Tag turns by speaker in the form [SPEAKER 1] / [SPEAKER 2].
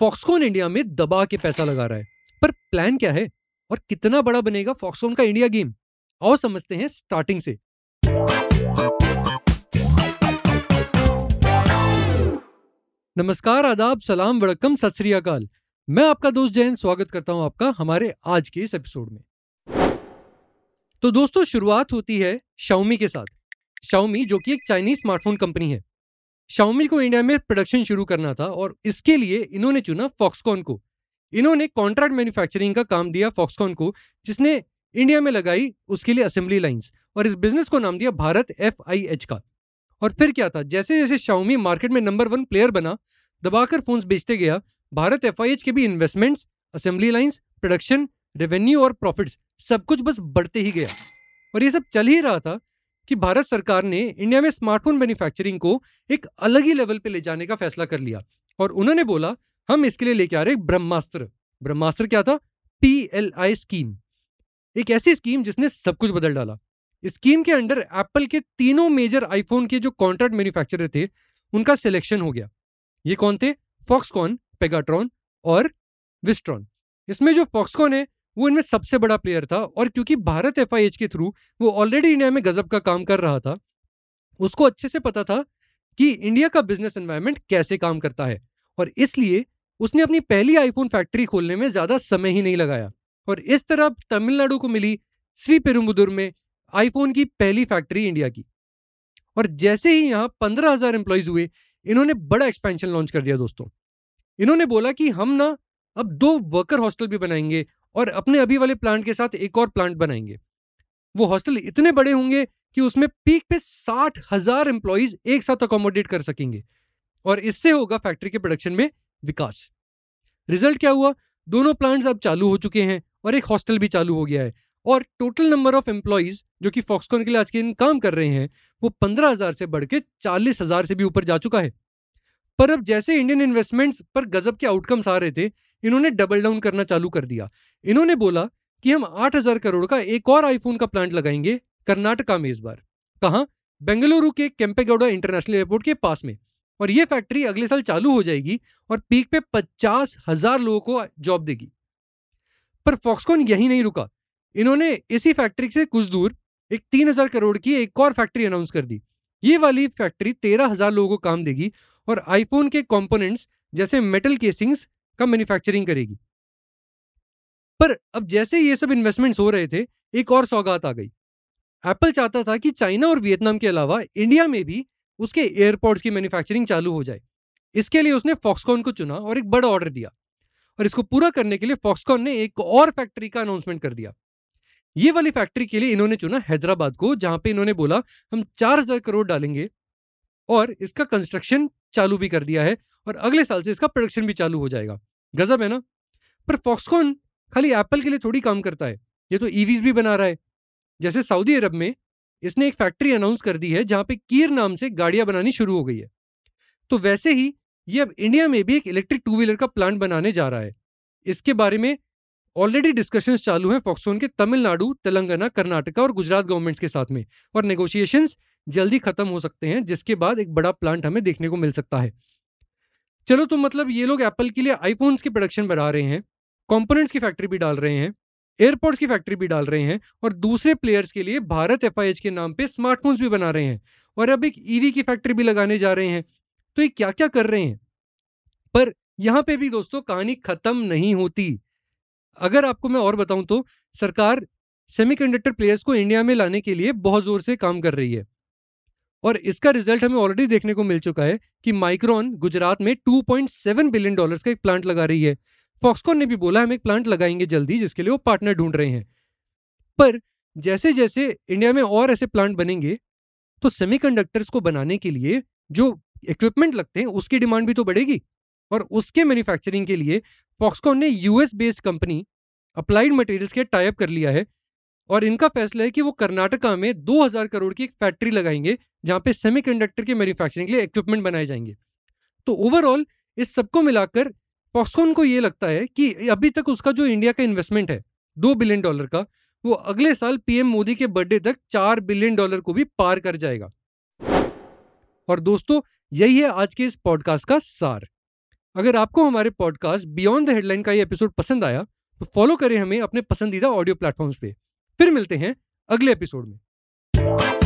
[SPEAKER 1] Foxconn India में दबा के पैसा लगा रहा है। पर प्लान क्या है? और कितना बड़ा बनेगा फॉक्सकॉन का इंडिया गेम आओ समझते हैं स्टार्टिंग से। नमस्कार, आदाब, सलाम, वड़कम, सत मैं आपका दोस्त जैन, स्वागत करता हूँ आपका हमारे आज के इस एपिसोड में। तो दोस्तों, शुरुआत होती है शाउमी के साथ। शाउमी जो कि एक चाइनीज़ स्मार्टफ़ोन कंपनी है शाओमी को इंडिया में प्रोडक्शन शुरू करना था और इसके लिए इन्होंने चुना फॉक्सकॉन को। इन्होंने कॉन्ट्रैक्ट मैन्युफैक्चरिंग का काम दिया फॉक्सकॉन को, जिसने इंडिया में लगाई उसके लिए असेंबली लाइंस और इस बिज़नेस को नाम दिया भारत एफआईएच का। और फिर क्या था? जैसे जैसे शाओमी मार्केट में नंबर वन प्लेयर बना, दबाकर फोन्स बेचते गया, भारत एफआईएच के भी investments assembly lines production revenue और प्रॉफिट्स सब कुछ बस बढ़ते ही गया। और ये सब चल ही रहा था कि भारत सरकार ने इंडिया में स्मार्टफ़ोन मैन्युफैक्चरिंग को एक अलग ही लेवल पे ले जाने का फैसला कर लिया और उन्होंने बोला, हम इसके लिए लेके आ रहे ब्रह्मास्त्र। ब्रह्मास्त्र क्या था? P L I scheme. एक ऐसी स्कीम जिसने सब कुछ बदल डाला। स्कीम के अंडर एप्पल के तीनों मेजर आईफोन के जो कॉन्ट्रैक्ट मैन्युफैक्चरर थे, उनका सिलेक्शन हो गया। ये कौन थे? फॉक्सकॉन, पेगाट्रॉन और विस्ट्रॉन। इसमें जो फॉक्सकॉन है वो इनमें सबसे बड़ा प्लेयर था और क्योंकि भारत एफआईएच के थ्रू वो ऑलरेडी इंडिया में गजब का काम कर रहा था, उसको अच्छे से पता था कि इंडिया का बिज़नेस एनवायरनमेंट कैसे काम करता है और इसलिए उसने अपनी पहली आईफोन फैक्ट्री खोलने में ज़्यादा समय ही नहीं लगाया। और इस तरह तमिलनाडु को मिली श्री पेरुम्बुदुर में आईफोन की पहली फैक्ट्री इंडिया की। और जैसे ही यहाँ पंद्रह हज़ार एम्प्लॉयज़ हुए, इन्होंने बड़ा एक्सपेंशन लॉन्च कर दिया दोस्तों। इन्होंने बोला कि हम ना अब दो वर्कर हॉस्टल भी बनाएँगे और अपने अभी वाले प्लांट के साथ एक और प्लांट बनाएँगे। वो हॉस्टल इतने बड़े होंगे कि उसमें पीक पे साठ हज़ार एम्प्लॉयज़ एक साथ अकोमोडेट कर सकेंगे और इससे होगा फैक्ट्री के प्रोडक्शन में विकास। रिज़ल्ट क्या हुआ? दोनों प्लांट्स अब चालू हो चुके हैं और एक हॉस्टल भी चालू हो गया है और टोटल नंबर ऑफ़ एम्प्लॉयज़ जो कि फॉक्सकॉन के लिए आज के दिन काम कर रहे हैं, वो पंद्रह हज़ार से बढ़ के चालीस हज़ार से भी ऊपर जा चुका है। पर अब जैसे इंडियन इन्वेस्टमेंट्स पर गजब के आउटकम्स आ रहे थे इन्होंने डबल डाउन करना चालू कर दिया। इन्होंने बोला कि हम आठ हज़ार करोड़ का एक और आईफोन का प्लांट लगाएँगे, कर्नाटका में इस बार। कहा? बेंगलुरु के केम्पेगौड़ा इंटरनेशनल एयरपोर्ट के पास में। और ये फैक्ट्री अगले साल चालू हो जाएगी और पीक पे पचास हज़ार लोगों को जॉब देगी। पर फॉक्सकॉन यही नहीं रुका। इन्होंने इसी फैक्ट्री से कुछ दूर एक तीन हज़ार करोड़ की एक और फैक्ट्री अनाउंस कर दी। ये वाली फैक्ट्री तेरह हज़ार लोगों को काम देगी और आईफोन के कंपोनेंट्स जैसे मेटल केसिंग्स का मैन्युफैक्चरिंग करेगी। पर अब जैसे ये सब इन्वेस्टमेंट्स हो रहे थे, एक और सौगात आ गई। एप्पल चाहता था कि चाइना और वियतनाम के अलावा इंडिया में भी उसके एयरपोर्ट्स की मैन्युफैक्चरिंग चालू हो जाए। इसके लिए उसने फॉक्सकॉन को चुना और एक बड़ा ऑर्डर दिया और इसको पूरा करने के लिए फॉक्सकॉन ने एक और फैक्ट्री का अनाउंसमेंट कर दिया। ये वाली फैक्ट्री के लिए इन्होंने चुना हैदराबाद को, जहाँ पे इन्होंने बोला, हम चार हज़ार करोड़ डालेंगे और इसका कंस्ट्रक्शन चालू भी कर दिया है और अगले साल से इसका प्रोडक्शन भी चालू हो जाएगा। गजब है ना? पर फॉक्सकॉन खाली एप्पल के लिए थोड़ी काम करता है। ये तो ईवीज भी बना रहा है। जैसे सऊदी अरब में इसने एक फैक्ट्री अनाउंस कर दी है जहाँ पे कीर नाम से गाड़ियाँ बनानी शुरू हो गई है। तो वैसे ही ये अब इंडिया में भी एक इलेक्ट्रिक टू व्हीलर का प्लांट बनाने जा रहा है। इसके बारे में ऑलरेडी डिस्कशंस चालू हैं फॉक्सोन के तमिलनाडु, तेलंगाना, कर्नाटका और गुजरात गवर्नमेंट्स के साथ में और नेगोशिएशंस जल्दी खत्म हो सकते हैं, जिसके बाद एक बड़ा प्लांट हमें देखने को मिल सकता है। चलो तो मतलब ये लोग एप्पल के लिए आईफोन्स की प्रोडक्शन बढ़ा रहे हैं कंपोनेंट्स की फैक्ट्री भी डाल रहे हैं एयरपोर्ट्स की फैक्ट्री भी डाल रहे हैं और दूसरे प्लेयर्स के लिए भारत एफआईएच के नाम पे स्मार्टफोन्स भी बना रहे हैं और अब एक ईवी की फैक्ट्री भी लगाने जा रहे हैं। तो ये क्या क्या कर रहे हैं? पर यहाँ पे भी दोस्तों कहानी खत्म नहीं होती। अगर आपको मैं और बताऊँ तो सरकार सेमीकंडक्टर प्लेयर्स को इंडिया में लाने के लिए बहुत ज़ोर से काम कर रही है। और इसका रिज़ल्ट हमें ऑलरेडी देखने को मिल चुका है कि माइक्रोन गुजरात में 2.7 बिलियन डॉलर्स का एक प्लांट लगा रही है। फॉक्सकॉन ने भी बोला, हम एक प्लांट लगाएँगे जल्दी, जिसके लिए वो पार्टनर ढूंढ रहे हैं। पर जैसे जैसे इंडिया में और ऐसे प्लांट बनेंगे तो सेमीकंडक्टर्स को बनाने के लिए जो इक्विपमेंट लगते हैं, उसकी डिमांड भी तो बढ़ेगी। और उसके मैन्युफैक्चरिंग के लिए फॉक्सकॉन ने US based company applied materials के टाइप कर लिया है और इनका फैसला है कि वो कर्नाटका में 2000 करोड़ की एक फैक्ट्री लगाएँगे, जहाँ पे सेमीकंडक्टर के मैन्युफैक्चरिंग के लिए इक्विपमेंट बनाए जाएँगे। तो ओवरऑल इस सबको मिलाकर फॉक्सकॉन को ये लगता है कि अभी तक उसका जो इंडिया का इन्वेस्टमेंट है, दो बिलियन डॉलर का, वो अगले साल पीएम मोदी के बर्थडे तक चार बिलियन डॉलर को भी पार कर जाएगा। और दोस्तों, यही है आज के इस पॉडकास्ट का सार। अगर आपको हमारे पॉडकास्ट बियॉन्ड द हेडलाइन का ये एपिसोड पसंद आया तो फॉलो करें हमें अपने पसंदीदा ऑडियो प्लेटफॉर्म्स पे। फिर मिलते हैं अगले एपिसोड में।